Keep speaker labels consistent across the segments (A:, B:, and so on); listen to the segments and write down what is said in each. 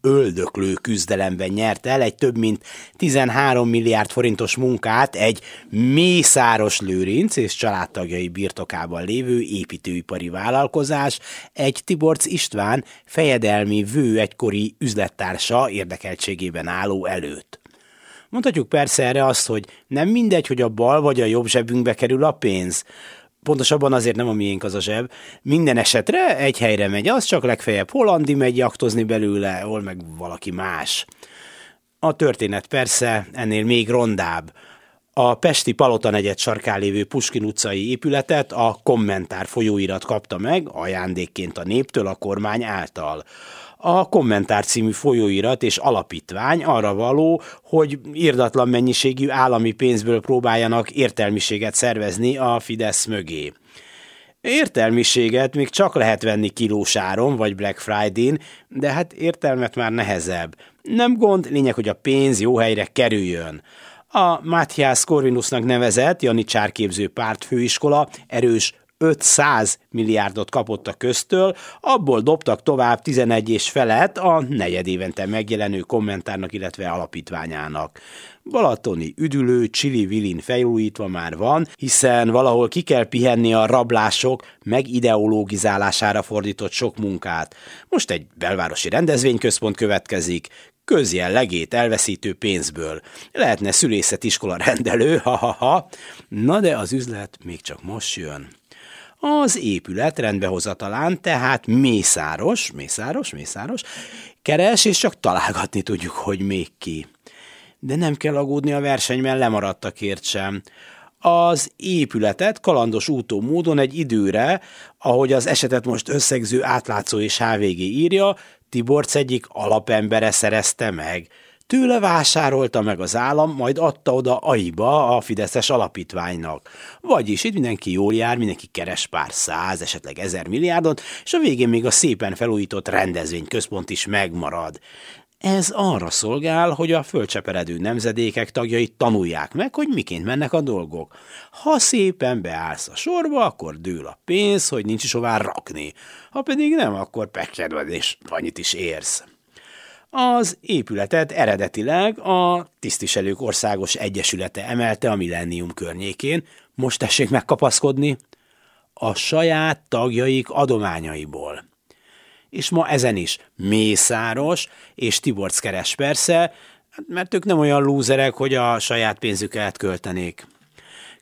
A: öldöklő küzdelemben nyert el egy több mint 13 milliárd forintos munkát egy Mészáros Lőrinc és családtagjai birtokában lévő építőipari vállalkozás, egy Tiborc István fejedelmi vő egykori üzlettársa érdekeltségében álló előtt. Mondhatjuk persze erre azt, hogy nem mindegy, hogy a bal vagy a jobb zsebünkbe kerül a pénz, pontosabban azért nem a miénk az a zseb. Minden esetre egy helyre megy, az csak legfeljebb Hollandi megy jaktozni belőle, hol meg valaki más. A történet persze ennél még rondább. A Pesti Palota negyed sarkán lévő Puskin utcai épületet a kommentár folyóirat kapta meg ajándékként a néptől a kormány által a kommentár című folyóirat és alapítvány arra való, hogy írdatlan mennyiségű állami pénzből próbáljanak értelmiséget szervezni a Fidesz mögé. Értelmiséget még csak lehet venni kilósáron vagy Black Friday-n, de hát értelmet már nehezebb. Nem gond, lényeg, hogy a pénz jó helyre kerüljön. A Matthias Corvinusnak nevezett Janicsárképző pártfőiskola erős 500 milliárdot kapott a köztől, abból dobtak tovább 11 és felett a negyed évente megjelenő kommentárnak, illetve alapítványának. Balatoni üdülő, csili vilin felújítva már van, hiszen valahol ki kell pihenni a rablások megideologizálására fordított sok munkát. Most egy belvárosi rendezvényközpont következik, közjellegét elveszítő pénzből. Lehetne szülészetiskola rendelő, ha-ha-ha. Na de az üzlet még csak most jön az épület rendbehozatalán, tehát mészáros, mészáros, mészáros, keres, és csak találgatni tudjuk, hogy még ki. De nem kell aggódni a versenyben lemaradtakért sem. Az épületet kalandos útó módon egy időre, ahogy az esetet most összegző átlátszó és HVG írja, Tiborc egyik alapembere szerezte meg – Tőle vásárolta meg az állam, majd adta oda aiba a Fideszes alapítványnak. Vagyis itt mindenki jól jár, mindenki keres pár száz, esetleg ezer milliárdot, és a végén még a szépen felújított rendezvényközpont is megmarad. Ez arra szolgál, hogy a földcseperedő nemzedékek tagjai tanulják meg, hogy miként mennek a dolgok. Ha szépen beállsz a sorba, akkor dől a pénz, hogy nincs is hová rakni. Ha pedig nem, akkor pekkedved és annyit is érsz. Az épületet eredetileg a Tisztviselők Országos Egyesülete emelte a Millennium környékén, most tessék megkapaszkodni, a saját tagjaik adományaiból. És ma ezen is Mészáros és Tiborc keres persze, mert ők nem olyan lúzerek, hogy a saját pénzüket költenék.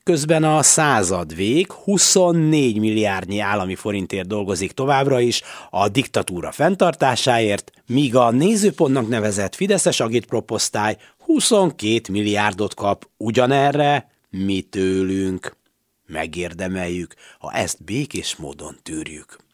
A: Közben a század vég 24 milliárdnyi állami forintért dolgozik továbbra is a diktatúra fenntartásáért, míg a nézőpontnak nevezett Fideszes agitproposztály 22 milliárdot kap ugyanerre, mi tőlünk. Megérdemeljük, ha ezt békés módon tűrjük.